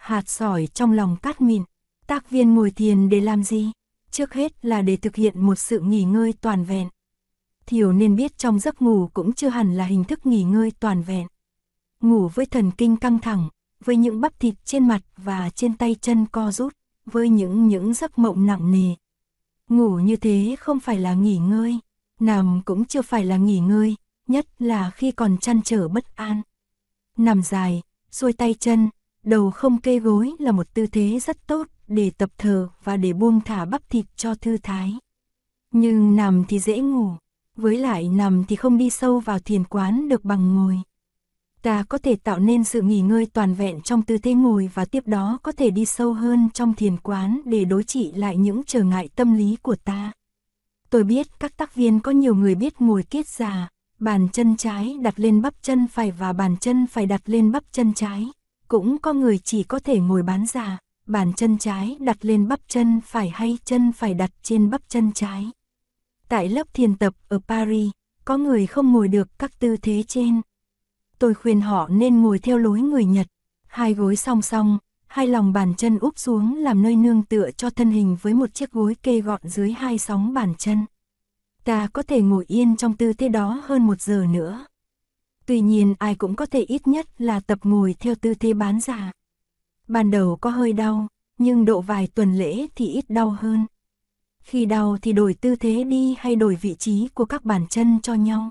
hạt sỏi trong lòng cát mịn. Tác viên ngồi thiền để làm gì? Trước hết là để thực hiện một sự nghỉ ngơi toàn vẹn. Thiểu nên biết trong giấc ngủ cũng chưa hẳn là hình thức nghỉ ngơi toàn vẹn. Ngủ với thần kinh căng thẳng, với những bắp thịt trên mặt và trên tay chân co rút, với những những giấc mộng nặng nề. Ngủ như thế không phải là nghỉ ngơi, nằm cũng chưa phải là nghỉ ngơi, nhất là khi còn chăn trở bất an. Nằm dài, xuôi tay chân, đầu không kê gối là một tư thế rất tốt để tập thở và để buông thả bắp thịt cho thư thái. Nhưng nằm thì dễ ngủ, với lại nằm thì không đi sâu vào thiền quán được bằng ngồi. Ta có thể tạo nên sự nghỉ ngơi toàn vẹn trong tư thế ngồi và tiếp đó có thể đi sâu hơn trong thiền quán để đối trị lại những trở ngại tâm lý của ta. Tôi biết các tác viên có nhiều người biết ngồi kiết già, bàn chân trái đặt lên bắp chân phải và bàn chân phải đặt lên bắp chân trái. Cũng có người chỉ có thể ngồi bán già, bàn chân trái đặt lên bắp chân phải hay chân phải đặt trên bắp chân trái. Tại lớp thiền tập ở Paris, có người không ngồi được các tư thế trên. Tôi khuyên họ nên ngồi theo lối người Nhật, hai gối song song, hai lòng bàn chân úp xuống làm nơi nương tựa cho thân hình với một chiếc gối kê gọn dưới hai sóng bàn chân. Ta có thể ngồi yên trong tư thế đó hơn một giờ nữa. Tuy nhiên ai cũng có thể ít nhất là tập ngồi theo tư thế bán giả. Ban đầu có hơi đau, nhưng độ vài tuần lễ thì ít đau hơn. Khi đau thì đổi tư thế đi hay đổi vị trí của các bàn chân cho nhau.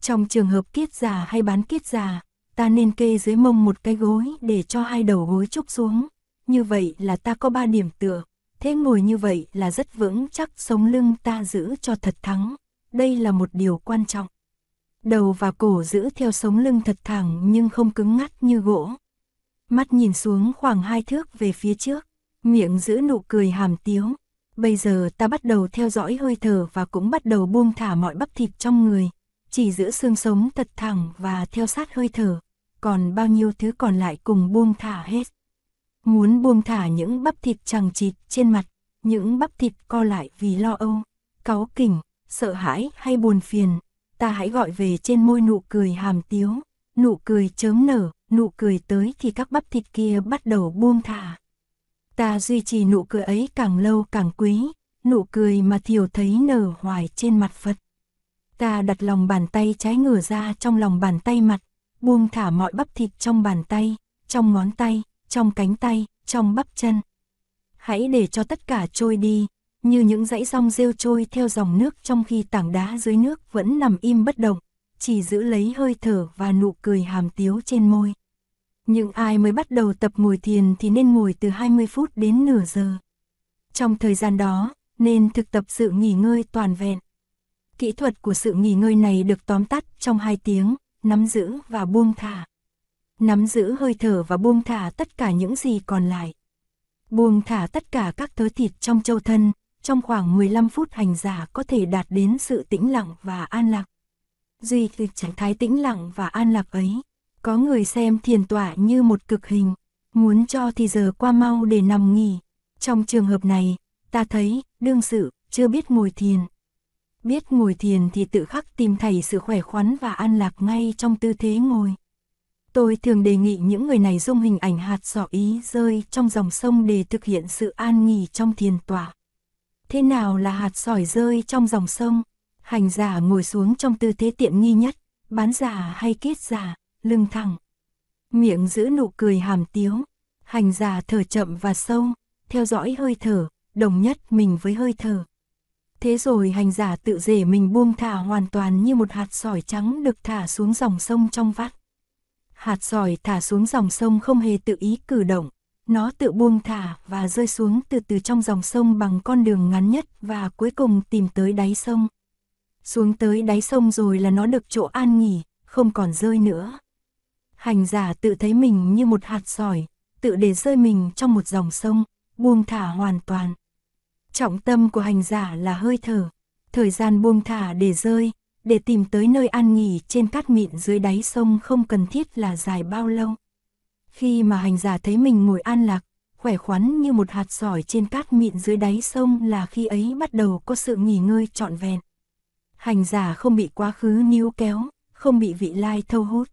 Trong trường hợp kiết già hay bán kiết già, ta nên kê dưới mông một cái gối để cho hai đầu gối trúc xuống. Như vậy là ta có ba điểm tựa. Thế ngồi như vậy là rất vững chắc sống lưng ta giữ cho thật thắng. Đây là một điều quan trọng. Đầu và cổ giữ theo sống lưng thật thẳng nhưng không cứng ngắt như gỗ. Mắt nhìn xuống khoảng hai thước về phía trước, miệng giữ nụ cười hàm tiếu. Bây giờ ta bắt đầu theo dõi hơi thở và cũng bắt đầu buông thả mọi bắp thịt trong người, chỉ giữ xương sống thật thẳng và theo sát hơi thở, còn bao nhiêu thứ còn lại cùng buông thả hết. Muốn buông thả những bắp thịt chằng chịt trên mặt, những bắp thịt co lại vì lo âu, cáu kỉnh, sợ hãi hay buồn phiền, ta hãy gọi về trên môi nụ cười hàm tiếu, nụ cười chớm nở, nụ cười tới thì các bắp thịt kia bắt đầu buông thả. Ta duy trì nụ cười ấy càng lâu càng quý, nụ cười mà thiểu thấy nở hoài trên mặt Phật. Ta đặt lòng bàn tay trái ngửa ra trong lòng bàn tay mặt, buông thả mọi bắp thịt trong bàn tay, trong ngón tay, trong cánh tay, trong bắp chân. Hãy để cho tất cả trôi đi, như những dãy rong rêu trôi theo dòng nước trong khi tảng đá dưới nước vẫn nằm im bất động, chỉ giữ lấy hơi thở và nụ cười hàm tiếu trên môi. Những ai mới bắt đầu tập ngồi thiền thì nên ngồi từ 20 phút đến nửa giờ. Trong thời gian đó, nên thực tập sự nghỉ ngơi toàn vẹn. Kỹ thuật của sự nghỉ ngơi này được tóm tắt trong hai tiếng, nắm giữ và buông thả. Nắm giữ hơi thở và buông thả tất cả những gì còn lại. Buông thả tất cả các thớ thịt trong châu thân, trong khoảng 15 phút hành giả có thể đạt đến sự tĩnh lặng và an lạc. Duy từ trạng thái tĩnh lặng và an lạc ấy, có người xem thiền tọa như một cực hình, muốn cho thì giờ qua mau để nằm nghỉ. Trong trường hợp này, ta thấy, đương sự, chưa biết ngồi thiền. Biết ngồi thiền thì tự khắc tìm thầy sự khỏe khoắn và an lạc ngay trong tư thế ngồi. Tôi thường đề nghị những người này dung hình ảnh hạt giỏ ý rơi trong dòng sông để thực hiện sự an nghỉ trong thiền tọa. Thế nào là hạt sỏi rơi trong dòng sông? Hành giả ngồi xuống trong tư thế tiện nghi nhất, bán giả hay kết giả, lưng thẳng. Miệng giữ nụ cười hàm tiếu, hành giả thở chậm và sâu, theo dõi hơi thở, đồng nhất mình với hơi thở. Thế rồi hành giả tự rể mình buông thả hoàn toàn như một hạt sỏi trắng được thả xuống dòng sông trong vắt. Hạt sỏi thả xuống dòng sông không hề tự ý cử động, nó tự buông thả và rơi xuống từ từ trong dòng sông bằng con đường ngắn nhất và cuối cùng tìm tới đáy sông. Xuống tới đáy sông rồi là nó được chỗ an nghỉ, không còn rơi nữa. Hành giả tự thấy mình như một hạt sỏi, tự để rơi mình trong một dòng sông, buông thả hoàn toàn. Trọng tâm của hành giả là hơi thở, thời gian buông thả để rơi, để tìm tới nơi an nghỉ trên cát mịn dưới đáy sông không cần thiết là dài bao lâu. Khi mà hành giả thấy mình ngồi an lạc, khỏe khoắn như một hạt sỏi trên cát mịn dưới đáy sông là khi ấy bắt đầu có sự nghỉ ngơi trọn vẹn. Hành giả không bị quá khứ níu kéo, không bị vị lai thâu hút.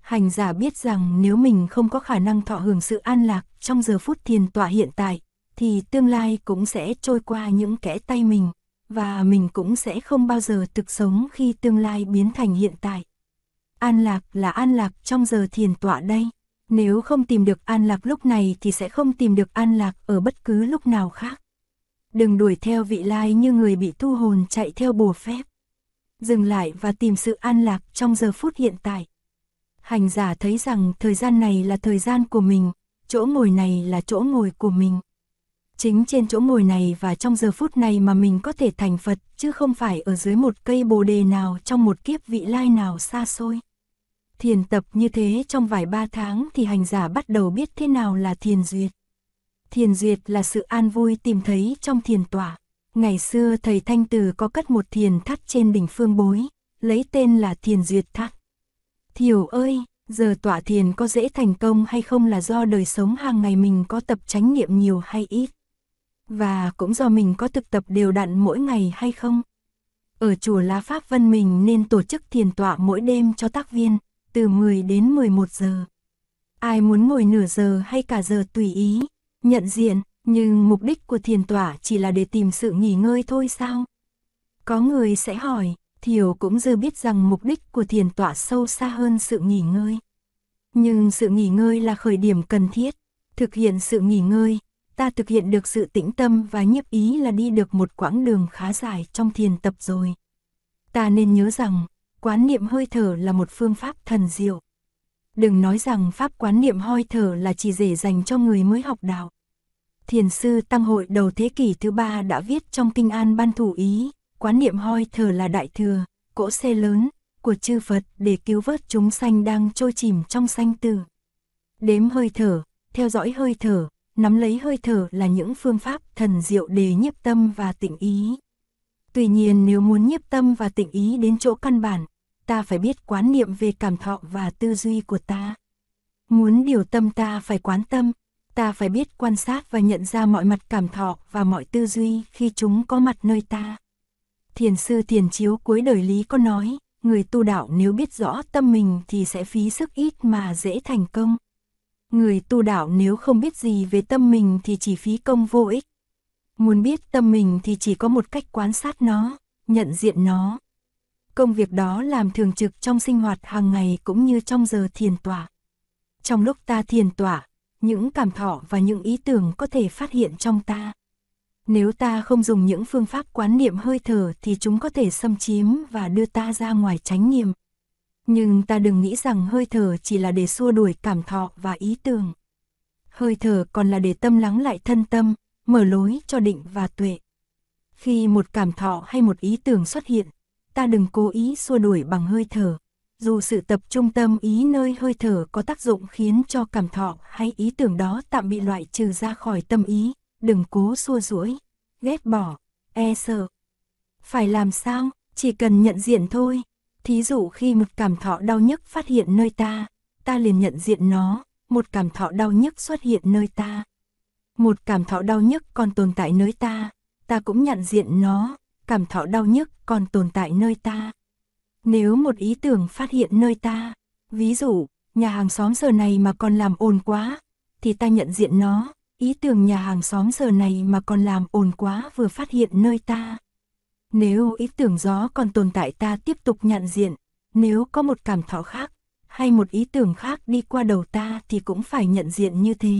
Hành giả biết rằng nếu mình không có khả năng thọ hưởng sự an lạc trong giờ phút thiền tọa hiện tại, thì tương lai cũng sẽ trôi qua những kẽ tay mình, và mình cũng sẽ không bao giờ thực sống khi tương lai biến thành hiện tại. An lạc là an lạc trong giờ thiền tọa đây. Nếu không tìm được an lạc lúc này thì sẽ không tìm được an lạc ở bất cứ lúc nào khác. Đừng đuổi theo vị lai như người bị thu hồn chạy theo bùa phép. Dừng lại và tìm sự an lạc trong giờ phút hiện tại. Hành giả thấy rằng thời gian này là thời gian của mình, chỗ ngồi này là chỗ ngồi của mình. Chính trên chỗ ngồi này và trong giờ phút này mà mình có thể thành Phật, chứ không phải ở dưới một cây bồ đề nào trong một kiếp vị lai nào xa xôi. Thiền tập như thế trong vài ba tháng thì hành giả bắt đầu biết thế nào là thiền duyệt. Thiền duyệt là sự an vui tìm thấy trong thiền tỏa. Ngày xưa thầy Thanh Từ có cất một thiền thắt trên đỉnh phương bối, lấy tên là thiền duyệt thắt. Thiểu ơi, giờ tỏa thiền có dễ thành công hay không là do đời sống hàng ngày mình có tập chánh niệm nhiều hay ít. Và cũng do mình có thực tập đều đặn mỗi ngày hay không. Ở chùa Lá Pháp Vân mình nên tổ chức thiền tọa mỗi đêm cho tác viên, từ 10 đến 11 giờ. Ai muốn ngồi nửa giờ hay cả giờ tùy ý, nhận diện, nhưng mục đích của thiền tọa chỉ là để tìm sự nghỉ ngơi thôi sao? Có người sẽ hỏi, Thiểu cũng dư biết rằng mục đích của thiền tọa sâu xa hơn sự nghỉ ngơi. Nhưng sự nghỉ ngơi là khởi điểm cần thiết. Thực hiện sự nghỉ ngơi, ta thực hiện được sự tĩnh tâm và nhiếp ý là đi được một quãng đường khá dài trong thiền tập rồi. Ta nên nhớ rằng, quán niệm hơi thở là một phương pháp thần diệu. Đừng nói rằng pháp quán niệm hơi thở là chỉ dễ dành cho người mới học đạo. Thiền sư Tăng hội đầu thế kỷ thứ ba đã viết trong Kinh An Ban Thủ Ý, quán niệm hơi thở là đại thừa, cỗ xe lớn, của chư Phật để cứu vớt chúng sanh đang trôi chìm trong sanh tử. Đếm hơi thở, theo dõi hơi thở, nắm lấy hơi thở là những phương pháp thần diệu để nhiếp tâm và tịnh ý. Tuy nhiên nếu muốn nhiếp tâm và tịnh ý đến chỗ căn bản, ta phải biết quán niệm về cảm thọ và tư duy của ta. Muốn điều tâm ta phải quán tâm, ta phải biết quan sát và nhận ra mọi mặt cảm thọ và mọi tư duy khi chúng có mặt nơi ta. Thiền sư Thiền Chiếu cuối đời Lý có nói, người tu đạo nếu biết rõ tâm mình thì sẽ phí sức ít mà dễ thành công. Người tu đạo nếu không biết gì về tâm mình thì chỉ phí công vô ích. Muốn biết tâm mình thì chỉ có một cách quan sát nó, nhận diện nó. Công việc đó làm thường trực trong sinh hoạt hàng ngày cũng như trong giờ thiền tọa. Trong lúc ta thiền tọa, những cảm thọ và những ý tưởng có thể phát hiện trong ta. Nếu ta không dùng những phương pháp quán niệm hơi thở thì chúng có thể xâm chiếm và đưa ta ra ngoài chánh niệm. Nhưng ta đừng nghĩ rằng hơi thở chỉ là để xua đuổi cảm thọ và ý tưởng. Hơi thở còn là để tâm lắng lại thân tâm, mở lối cho định và tuệ. Khi một cảm thọ hay một ý tưởng xuất hiện, ta đừng cố ý xua đuổi bằng hơi thở. Dù sự tập trung tâm ý nơi hơi thở có tác dụng khiến cho cảm thọ hay ý tưởng đó tạm bị loại trừ ra khỏi tâm ý, đừng cố xua rũi, ghét bỏ, e sợ. Phải làm sao, chỉ cần nhận diện thôi. Thí dụ khi một cảm thọ đau nhức phát hiện nơi ta, ta liền nhận diện nó, một cảm thọ đau nhức xuất hiện nơi ta. Một cảm thọ đau nhức còn tồn tại nơi ta, ta cũng nhận diện nó, cảm thọ đau nhức còn tồn tại nơi ta. Nếu một ý tưởng phát hiện nơi ta, ví dụ, nhà hàng xóm giờ này mà còn làm ồn quá, thì ta nhận diện nó, ý tưởng nhà hàng xóm giờ này mà còn làm ồn quá vừa phát hiện nơi ta. Nếu ý tưởng gió còn tồn tại ta tiếp tục nhận diện, nếu có một cảm thọ khác, hay một ý tưởng khác đi qua đầu ta thì cũng phải nhận diện như thế.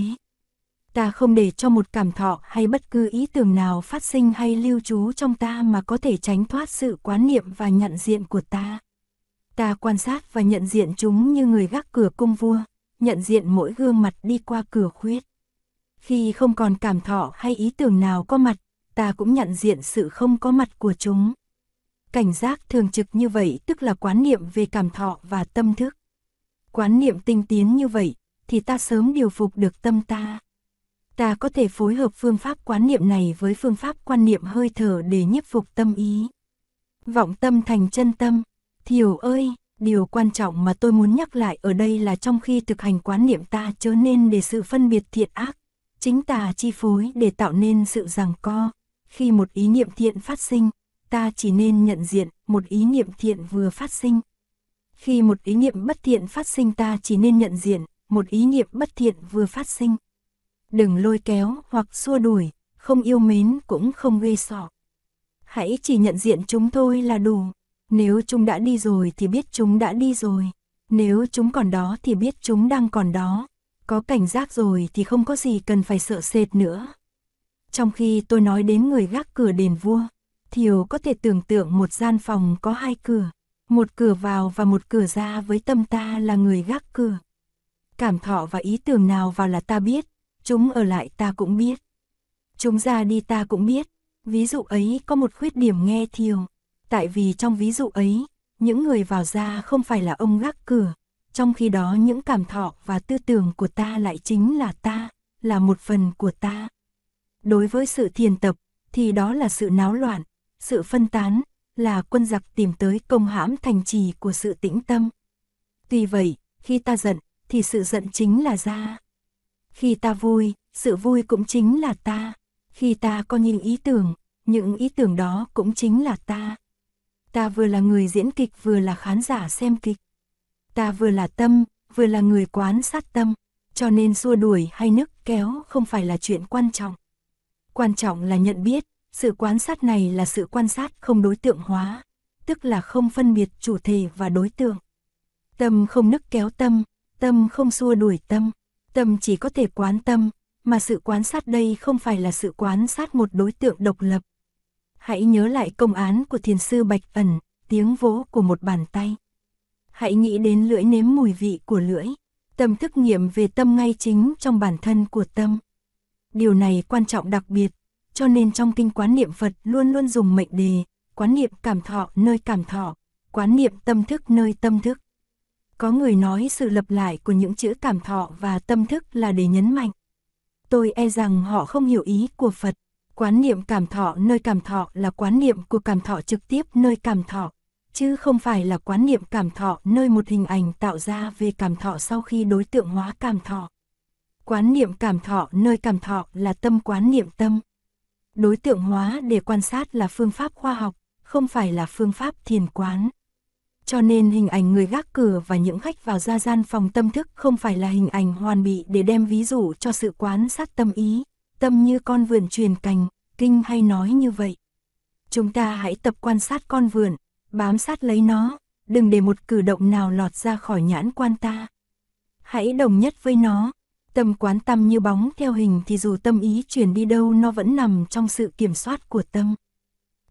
Ta không để cho một cảm thọ hay bất cứ ý tưởng nào phát sinh hay lưu trú trong ta mà có thể tránh thoát sự quán niệm và nhận diện của ta. Ta quan sát và nhận diện chúng như người gác cửa cung vua, nhận diện mỗi gương mặt đi qua cửa khuyết. Khi không còn cảm thọ hay ý tưởng nào có mặt, ta cũng nhận diện sự không có mặt của chúng. Cảnh giác thường trực như vậy tức là quán niệm về cảm thọ và tâm thức. Quán niệm tinh tiến như vậy, thì ta sớm điều phục được tâm ta. Ta có thể phối hợp phương pháp quán niệm này với phương pháp quan niệm hơi thở để nhiếp phục tâm ý. Vọng tâm thành chân tâm. Thiểu ơi, điều quan trọng mà tôi muốn nhắc lại ở đây là trong khi thực hành quán niệm ta chớ nên để sự phân biệt thiện ác, chính tà chi phối để tạo nên sự giằng co. Khi một ý niệm thiện phát sinh, ta chỉ nên nhận diện một ý niệm thiện vừa phát sinh. Khi một ý niệm bất thiện phát sinh ta chỉ nên nhận diện, một ý niệm bất thiện vừa phát sinh. Đừng lôi kéo hoặc xua đuổi, không yêu mến cũng không gây sọ. Hãy chỉ nhận diện chúng thôi là đủ. Nếu chúng đã đi rồi thì biết chúng đã đi rồi. Nếu chúng còn đó thì biết chúng đang còn đó. Có cảnh giác rồi thì không có gì cần phải sợ sệt nữa. Trong khi tôi nói đến người gác cửa đền vua, Thiều có thể tưởng tượng một gian phòng có hai cửa, một cửa vào và một cửa ra với tâm ta là người gác cửa. Cảm thọ và ý tưởng nào vào là ta biết, chúng ở lại ta cũng biết. Chúng ra đi ta cũng biết, ví dụ ấy có một khuyết điểm nghe Thiều, tại vì trong ví dụ ấy, những người vào ra không phải là ông gác cửa, trong khi đó những cảm thọ và tư tưởng của ta lại chính là ta, là một phần của ta. Đối với sự thiền tập, thì đó là sự náo loạn, sự phân tán, là quân giặc tìm tới công hãm thành trì của sự tĩnh tâm. Tuy vậy, khi ta giận, thì sự giận chính là ra. Khi ta vui, sự vui cũng chính là ta. Khi ta có những ý tưởng, những ý tưởng đó cũng chính là ta. Ta vừa là người diễn kịch vừa là khán giả xem kịch. Ta vừa là tâm, vừa là người quán sát tâm, cho nên xua đuổi hay nức kéo không phải là chuyện quan trọng. Quan trọng là nhận biết, sự quan sát này là sự quan sát không đối tượng hóa, tức là không phân biệt chủ thể và đối tượng. Tâm không nức kéo tâm, tâm không xua đuổi tâm, tâm chỉ có thể quán tâm, mà sự quan sát đây không phải là sự quan sát một đối tượng độc lập. Hãy nhớ lại công án của thiền sư Bạch Ẩn, tiếng vỗ của một bàn tay. Hãy nghĩ đến lưỡi nếm mùi vị của lưỡi, tâm thức nghiệm về tâm ngay chính trong bản thân của tâm. Điều này quan trọng đặc biệt, cho nên trong kinh quán niệm Phật luôn luôn dùng mệnh đề, quán niệm cảm thọ nơi cảm thọ, quán niệm tâm thức nơi tâm thức. Có người nói sự lập lại của những chữ cảm thọ và tâm thức là để nhấn mạnh. Tôi e rằng họ không hiểu ý của Phật. Quán niệm cảm thọ nơi cảm thọ là quán niệm của cảm thọ trực tiếp nơi cảm thọ, chứ không phải là quán niệm cảm thọ nơi một hình ảnh tạo ra về cảm thọ sau khi đối tượng hóa cảm thọ. Quán niệm cảm thọ nơi cảm thọ là tâm quán niệm tâm. Đối tượng hóa để quan sát là phương pháp khoa học, không phải là phương pháp thiền quán. Cho nên hình ảnh người gác cửa và những khách vào ra gian phòng tâm thức không phải là hình ảnh hoàn bị để đem ví dụ cho sự quán sát tâm ý, tâm như con vườn truyền cành, kinh hay nói như vậy. Chúng ta hãy tập quan sát con vườn, bám sát lấy nó, đừng để một cử động nào lọt ra khỏi nhãn quan ta. Hãy đồng nhất với nó, tâm quán tâm như bóng theo hình thì dù tâm ý chuyển đi đâu nó vẫn nằm trong sự kiểm soát của tâm.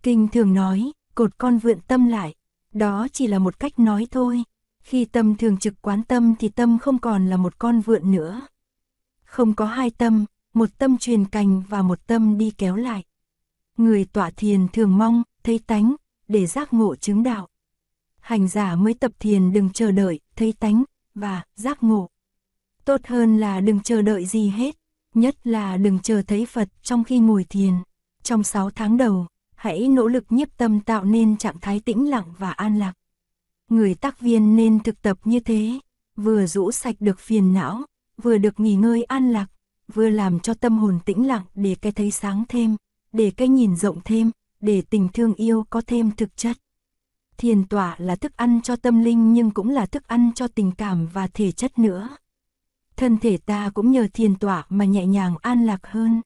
Kinh thường nói, cột con vượn tâm lại, đó chỉ là một cách nói thôi. Khi tâm thường trực quán tâm thì tâm không còn là một con vượn nữa. Không có hai tâm, một tâm truyền cành và một tâm đi kéo lại. Người tọa thiền thường mong, thấy tánh, để giác ngộ chứng đạo. Hành giả mới tập thiền đừng chờ đợi, thấy tánh, và giác ngộ. Tốt hơn là đừng chờ đợi gì hết, nhất là đừng chờ thấy Phật trong khi ngồi thiền. Trong 6 tháng đầu, hãy nỗ lực nhiếp tâm tạo nên trạng thái tĩnh lặng và an lạc. Người tác viên nên thực tập như thế, vừa rũ sạch được phiền não, vừa được nghỉ ngơi an lạc, vừa làm cho tâm hồn tĩnh lặng để cái thấy sáng thêm, để cái nhìn rộng thêm, để tình thương yêu có thêm thực chất. Thiền tọa là thức ăn cho tâm linh nhưng cũng là thức ăn cho tình cảm và thể chất nữa. Thân thể ta cũng nhờ thiền tọa mà nhẹ nhàng an lạc hơn.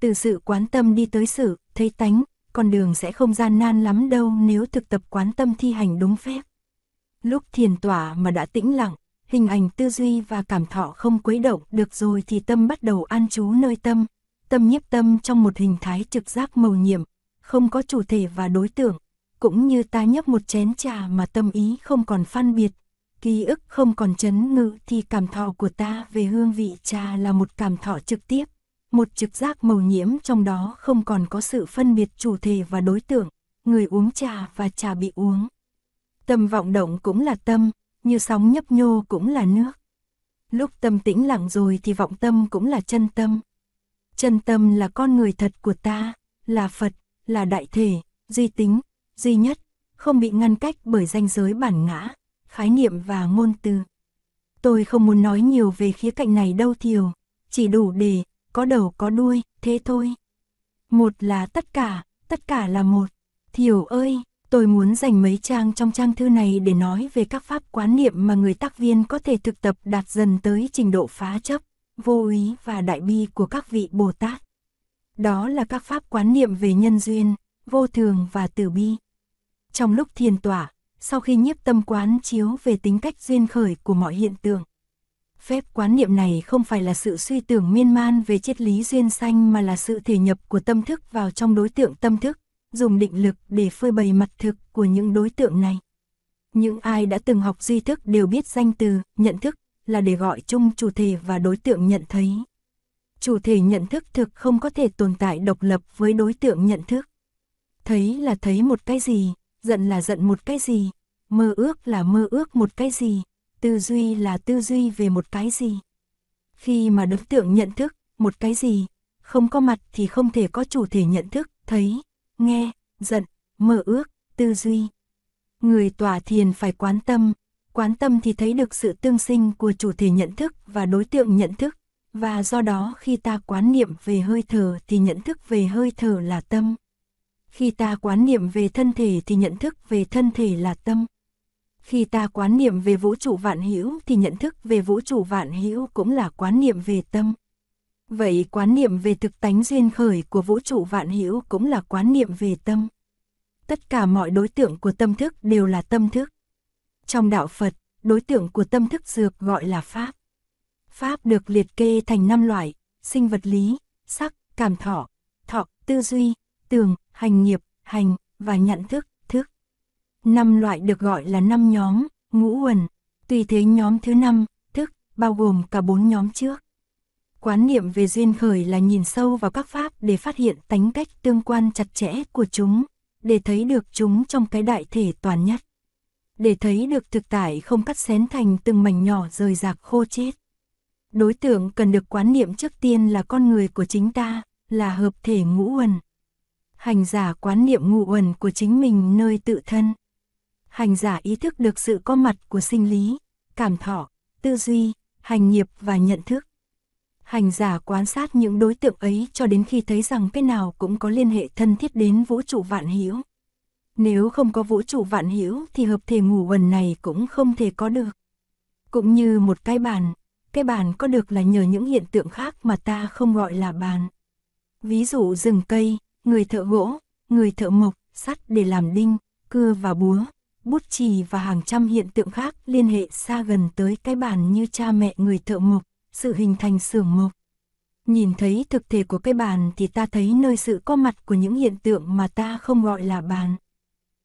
Từ sự quán tâm đi tới sự, thấy tánh, con đường sẽ không gian nan lắm đâu nếu thực tập quán tâm thi hành đúng phép. Lúc thiền tỏa mà đã tĩnh lặng, hình ảnh tư duy và cảm thọ không quấy động được rồi thì tâm bắt đầu an trú nơi tâm, tâm nhiếp tâm trong một hình thái trực giác màu nhiệm, không có chủ thể và đối tượng, cũng như ta nhấp một chén trà mà tâm ý không còn phân biệt, ký ức không còn chấn ngự thì cảm thọ của ta về hương vị trà là một cảm thọ trực tiếp, một trực giác màu nhiễm trong đó không còn có sự phân biệt chủ thể và đối tượng, người uống trà và trà bị uống. Tâm vọng động cũng là tâm, như sóng nhấp nhô cũng là nước. Lúc tâm tĩnh lặng rồi thì vọng tâm cũng là chân tâm. Chân tâm là con người thật của ta, là Phật, là đại thể, duy tính, duy nhất, không bị ngăn cách bởi danh giới bản ngã, khái niệm và ngôn từ. Tôi không muốn nói nhiều về khía cạnh này đâu Thiều, chỉ đủ để, có đầu có đuôi, thế thôi. Một là tất cả, tất cả là một. thiểu ơi, Tôi muốn dành mấy trang trong trang thư này để nói về các pháp quán niệm mà người tác viên có thể thực tập đạt dần tới trình độ phá chấp, vô ý và đại bi của các vị Bồ Tát. Đó là các pháp quán niệm về nhân duyên, vô thường và tử bi. Trong lúc thiền tỏa, sau khi nhiếp tâm quán chiếu về tính cách duyên khởi của mọi hiện tượng, Phép quán niệm này không phải là sự suy tưởng miên man về triết lý duyên sanh mà là sự thể nhập của tâm thức vào trong đối tượng tâm thức, dùng định lực để phơi bày mặt thực của những đối tượng này. Những ai đã từng học duy thức đều biết danh từ, nhận thức, là để gọi chung chủ thể và đối tượng nhận thấy. Chủ thể nhận thức thực không có thể tồn tại độc lập với đối tượng nhận thức. Thấy là thấy một cái gì, giận là giận một cái gì, mơ ước là mơ ước một cái gì, tư duy là tư duy về một cái gì. Khi mà đối tượng nhận thức một cái gì, không có mặt thì không thể có chủ thể nhận thức, thấy, nghe, giận, mơ ước, tư duy. Người tỏa thiền phải quán tâm, quán tâm thì thấy được sự tương sinh của chủ thể nhận thức và đối tượng nhận thức, và do đó khi ta quán niệm về hơi thở thì nhận thức về hơi thở là tâm. Khi ta quán niệm về thân thể thì nhận thức về thân thể là tâm. Khi ta quán niệm về vũ trụ vạn hữu thì nhận thức về vũ trụ vạn hữu cũng là quán niệm về tâm. Vậy quán niệm về thực tánh duyên khởi của vũ trụ vạn hữu cũng là quán niệm về tâm. Tất cả mọi đối tượng của tâm thức đều là tâm thức. Trong đạo Phật, đối tượng của tâm thức dược gọi là Pháp. Pháp được liệt kê thành năm loại, sinh vật lý, sắc, cảm thọ, thọ, tư duy, tường, hành nghiệp, hành và nhận thức. Năm loại được gọi là năm nhóm, ngũ uẩn, tùy thế nhóm thứ năm, thức, bao gồm cả bốn nhóm trước. Quán niệm về duyên khởi là nhìn sâu vào các pháp để phát hiện tánh cách tương quan chặt chẽ của chúng, để thấy được chúng trong cái đại thể toàn nhất. Để thấy được thực tại không cắt xén thành từng mảnh nhỏ rời rạc khô chết. Đối tượng cần được quán niệm trước tiên là con người của chính ta, là hợp thể ngũ uẩn. Hành giả quán niệm ngũ uẩn của chính mình nơi tự thân hành giả ý thức được sự có mặt của sinh lý, cảm thọ, tư duy, hành nghiệp và nhận thức. Hành giả quan sát những đối tượng ấy cho đến khi thấy rằng cái nào cũng có liên hệ thân thiết đến vũ trụ vạn hữu. Nếu không có vũ trụ vạn hữu thì hợp thể ngủ quần này cũng không thể có được. Cũng như một cái bàn, cái bàn có được là nhờ những hiện tượng khác mà ta không gọi là bàn. Ví dụ rừng cây, người thợ gỗ, người thợ mộc, sắt để làm đinh, cưa và búa, bút chì và hàng trăm hiện tượng khác liên hệ xa gần tới cái bàn như cha mẹ người thợ mộc, sự hình thành xưởng mộc. Nhìn thấy thực thể của cái bàn thì ta thấy nơi sự có mặt của những hiện tượng mà ta không gọi là bàn.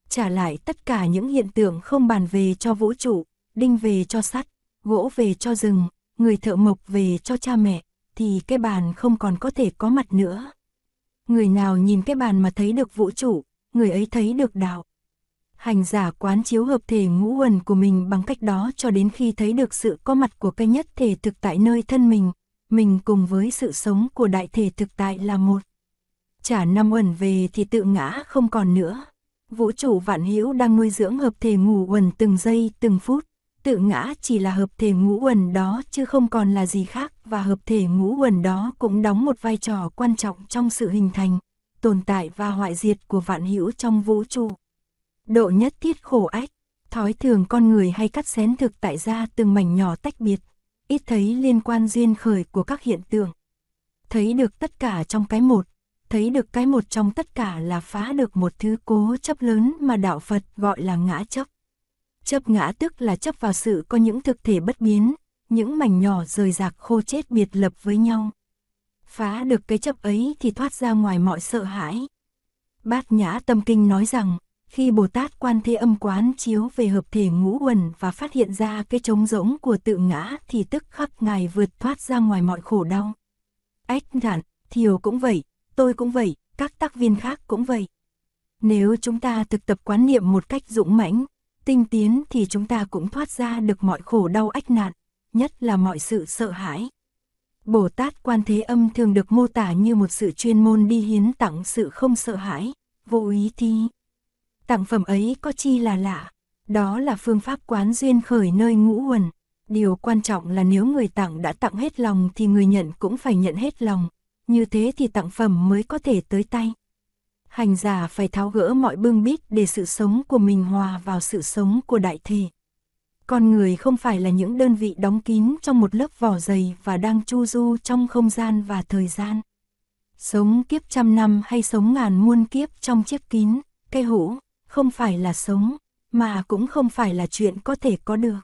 Trả lại tất cả những hiện tượng không bàn về cho vũ trụ, đinh về cho sắt, gỗ về cho rừng, người thợ mộc về cho cha mẹ, thì cái bàn không còn có thể có mặt nữa. Người nào nhìn cái bàn mà thấy được vũ trụ, người ấy thấy được đạo hành giả quán chiếu hợp thể ngũ uẩn của mình bằng cách đó cho đến khi thấy được sự có mặt của cái nhất thể thực tại nơi thân mình, mình cùng với sự sống của đại thể thực tại là một. Trả năm uẩn về thì tự ngã không còn nữa. Vũ trụ vạn hữu đang nuôi dưỡng hợp thể ngũ uẩn từng giây từng phút, tự ngã chỉ là hợp thể ngũ uẩn đó chứ không còn là gì khác và hợp thể ngũ uẩn đó cũng đóng một vai trò quan trọng trong sự hình thành, tồn tại và hoại diệt của vạn hữu trong vũ trụ. Độ nhất thiết khổ ách, thói thường con người hay cắt xén thực tại ra từng mảnh nhỏ tách biệt, ít thấy liên quan duyên khởi của các hiện tượng. Thấy được tất cả trong cái một, thấy được cái một trong tất cả là phá được một thứ cố chấp lớn mà đạo Phật gọi là ngã chấp. Chấp ngã tức là chấp vào sự có những thực thể bất biến, những mảnh nhỏ rời rạc khô chết biệt lập với nhau. Phá được cái chấp ấy thì thoát ra ngoài mọi sợ hãi. Bát Nhã Tâm Kinh nói rằng, khi Bồ Tát Quan Thế Âm quán chiếu về hợp thể ngũ uẩn và phát hiện ra cái trống rỗng của tự ngã thì tức khắc Ngài vượt thoát ra ngoài mọi khổ đau. Ách thản, Thiều cũng vậy, tôi cũng vậy, các tác viên khác cũng vậy. Nếu chúng ta thực tập quán niệm một cách dũng mãnh, tinh tiến thì chúng ta cũng thoát ra được mọi khổ đau ách nạn, nhất là mọi sự sợ hãi. Bồ Tát Quan Thế Âm thường được mô tả như một sự chuyên môn đi hiến tặng sự không sợ hãi, vô ý thi. Tặng phẩm ấy có chi là lạ, đó là phương pháp quán duyên khởi nơi ngũ uẩn. Điều quan trọng là nếu người tặng đã tặng hết lòng thì người nhận cũng phải nhận hết lòng, như thế thì tặng phẩm mới có thể tới tay. Hành giả phải tháo gỡ mọi bưng bít để sự sống của mình hòa vào sự sống của đại thể. Con người không phải là những đơn vị đóng kín trong một lớp vỏ dày và đang chu du trong không gian và thời gian. Sống kiếp trăm năm hay sống ngàn muôn kiếp trong chiếc kín, cây hũ, không phải là sống, mà cũng không phải là chuyện có thể có được.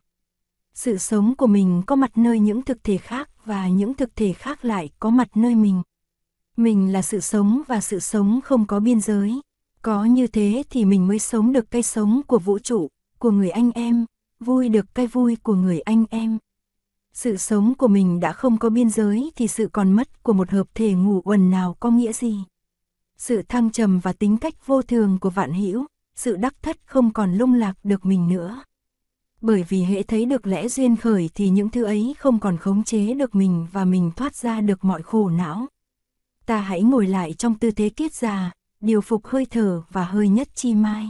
Sự sống của mình có mặt nơi những thực thể khác và những thực thể khác lại có mặt nơi mình. Mình là sự sống và sự sống không có biên giới. Có như thế thì mình mới sống được cái sống của vũ trụ, của người anh em, vui được cái vui của người anh em. Sự sống của mình đã không có biên giới thì sự còn mất của một hợp thể ngủ quần nào có nghĩa gì. Sự thăng trầm và tính cách vô thường của vạn hữu, sự đắc thất không còn lung lạc được mình nữa. Bởi vì hệ thấy được lẽ duyên khởi thì những thứ ấy không còn khống chế được mình và mình thoát ra được mọi khổ não. Ta hãy ngồi lại trong tư thế kiết già, điều phục hơi thở và hơi nhất chi mai.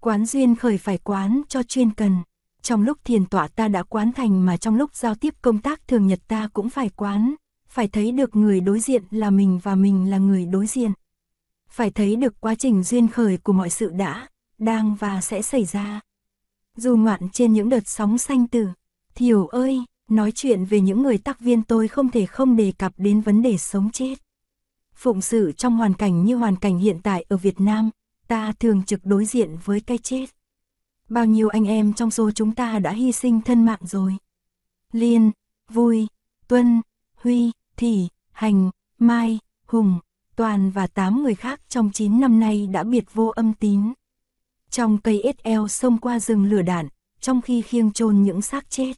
Quán duyên khởi phải quán cho chuyên cần. Trong lúc thiền tọa ta đã quán thành mà trong lúc giao tiếp công tác thường nhật ta cũng phải quán, phải thấy được người đối diện là mình và mình là người đối diện. Phải thấy được quá trình duyên khởi của mọi sự đã, đang và sẽ xảy ra. Dù ngoạn trên những đợt sóng xanh tử, Thiểu ơi, nói chuyện về những người tác viên tôi không thể không đề cập đến vấn đề sống chết. Phụng sự trong hoàn cảnh như hoàn cảnh hiện tại ở Việt Nam, ta thường trực đối diện với cái chết. Bao nhiêu anh em trong số chúng ta đã hy sinh thân mạng rồi. Liên, Vui, Tuân, Huy, Thị, Hành, Mai, Hùng, Toàn và 8 người khác trong 9 năm nay đã biệt vô âm tín. Trong cây SL xông qua rừng lửa đạn, trong khi khiêng chôn những xác chết.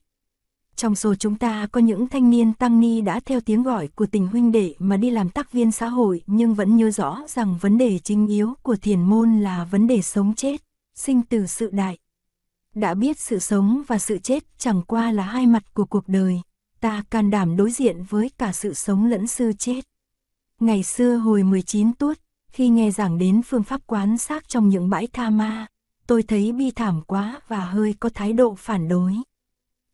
Trong số chúng ta có những thanh niên tăng ni đã theo tiếng gọi của tình huynh đệ mà đi làm tác viên xã hội nhưng vẫn nhớ rõ rằng vấn đề chính yếu của thiền môn là vấn đề sống chết, sinh từ sự đại. Đã biết sự sống và sự chết chẳng qua là hai mặt của cuộc đời, ta can đảm đối diện với cả sự sống lẫn sự chết. Ngày xưa hồi 19 tuốt, khi nghe giảng đến phương pháp quán xác trong những bãi tha ma, tôi thấy bi thảm quá và hơi có thái độ phản đối.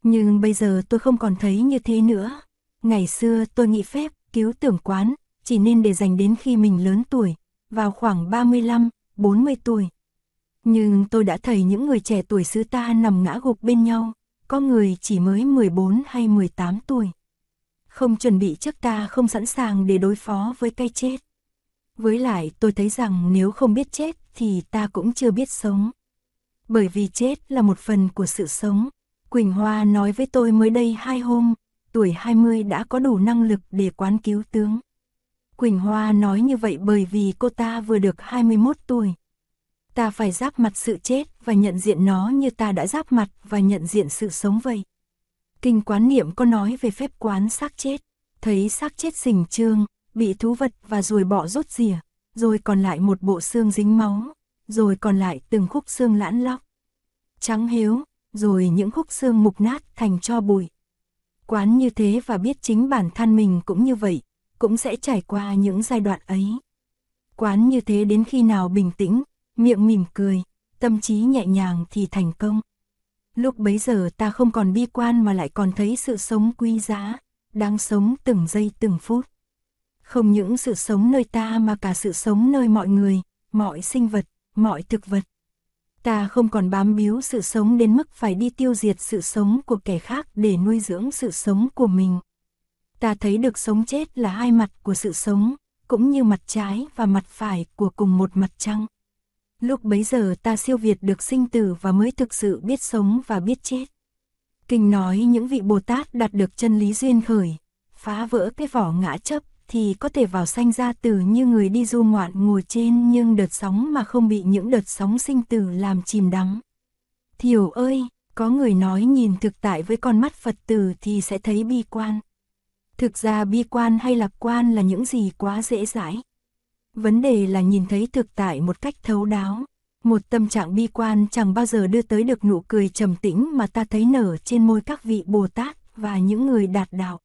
Nhưng bây giờ tôi không còn thấy như thế nữa. Ngày xưa tôi nghĩ phép, cứu tưởng quán, chỉ nên để dành đến khi mình lớn tuổi, vào khoảng 35, 40 tuổi. Nhưng tôi đã thấy những người trẻ tuổi xứ ta nằm ngã gục bên nhau, có người chỉ mới 14 hay 18 tuổi. Không chuẩn bị trước ta không sẵn sàng để đối phó với cái chết. Với lại tôi thấy rằng nếu không biết chết thì ta cũng chưa biết sống. Bởi vì chết là một phần của sự sống. Quỳnh Hoa nói với tôi mới đây hai hôm, tuổi 20 đã có đủ năng lực để quán cứu tướng. Quỳnh Hoa nói như vậy bởi vì cô ta vừa được 21 tuổi. Ta phải giáp mặt sự chết và nhận diện nó như ta đã giáp mặt và nhận diện sự sống vậy. Kinh quán niệm có nói về phép quán xác chết, thấy xác chết sình trương, bị thú vật và ruồi bọ rốt rỉa, rồi còn lại một bộ xương dính máu, rồi còn lại từng khúc xương lãn lóc. Trắng hiếu, rồi những khúc xương mục nát thành cho bụi. Quán như thế và biết chính bản thân mình cũng như vậy, cũng sẽ trải qua những giai đoạn ấy. Quán như thế đến khi nào bình tĩnh, miệng mỉm cười, tâm trí nhẹ nhàng thì thành công. Lúc bấy giờ ta không còn bi quan mà lại còn thấy sự sống quý giá, đang sống từng giây từng phút. Không những sự sống nơi ta mà cả sự sống nơi mọi người, mọi sinh vật, mọi thực vật. Ta không còn bám víu sự sống đến mức phải đi tiêu diệt sự sống của kẻ khác để nuôi dưỡng sự sống của mình. Ta thấy được sống chết là hai mặt của sự sống, cũng như mặt trái và mặt phải của cùng một mặt trăng. Lúc bấy giờ ta siêu việt được sinh tử và mới thực sự biết sống và biết chết. Kinh nói những vị Bồ Tát đạt được chân lý duyên khởi, phá vỡ cái vỏ ngã chấp thì có thể vào sanh ra tử như người đi du ngoạn ngồi trên nhưng đợt sóng mà không bị những đợt sóng sinh tử làm chìm đắm. Thiểu ơi, có người nói nhìn thực tại với con mắt Phật tử thì sẽ thấy bi quan. Thực ra bi quan hay lạc quan là những gì quá dễ dãi. Vấn đề là nhìn thấy thực tại một cách thấu đáo. Một tâm trạng bi quan chẳng bao giờ đưa tới được nụ cười trầm tĩnh mà ta thấy nở trên môi các vị Bồ Tát và những người đạt đạo.